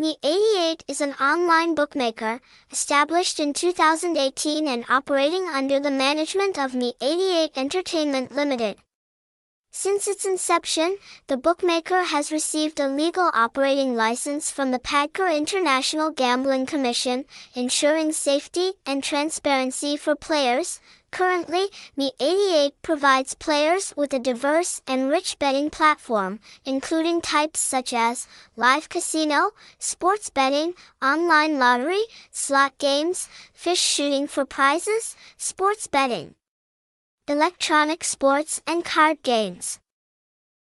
Me88 is an online bookmaker, established in 2018 and operating under the management of Me88 Entertainment Limited. Since its inception, the bookmaker has received a legal operating license from the PAGCOR International Gambling Commission, ensuring safety and transparency for players, Currently, Me88 provides players with a diverse and rich betting platform, including types such as live casino, sports betting, online lottery, slot games, fish shooting for prizes, sports betting, electronic sports and card games.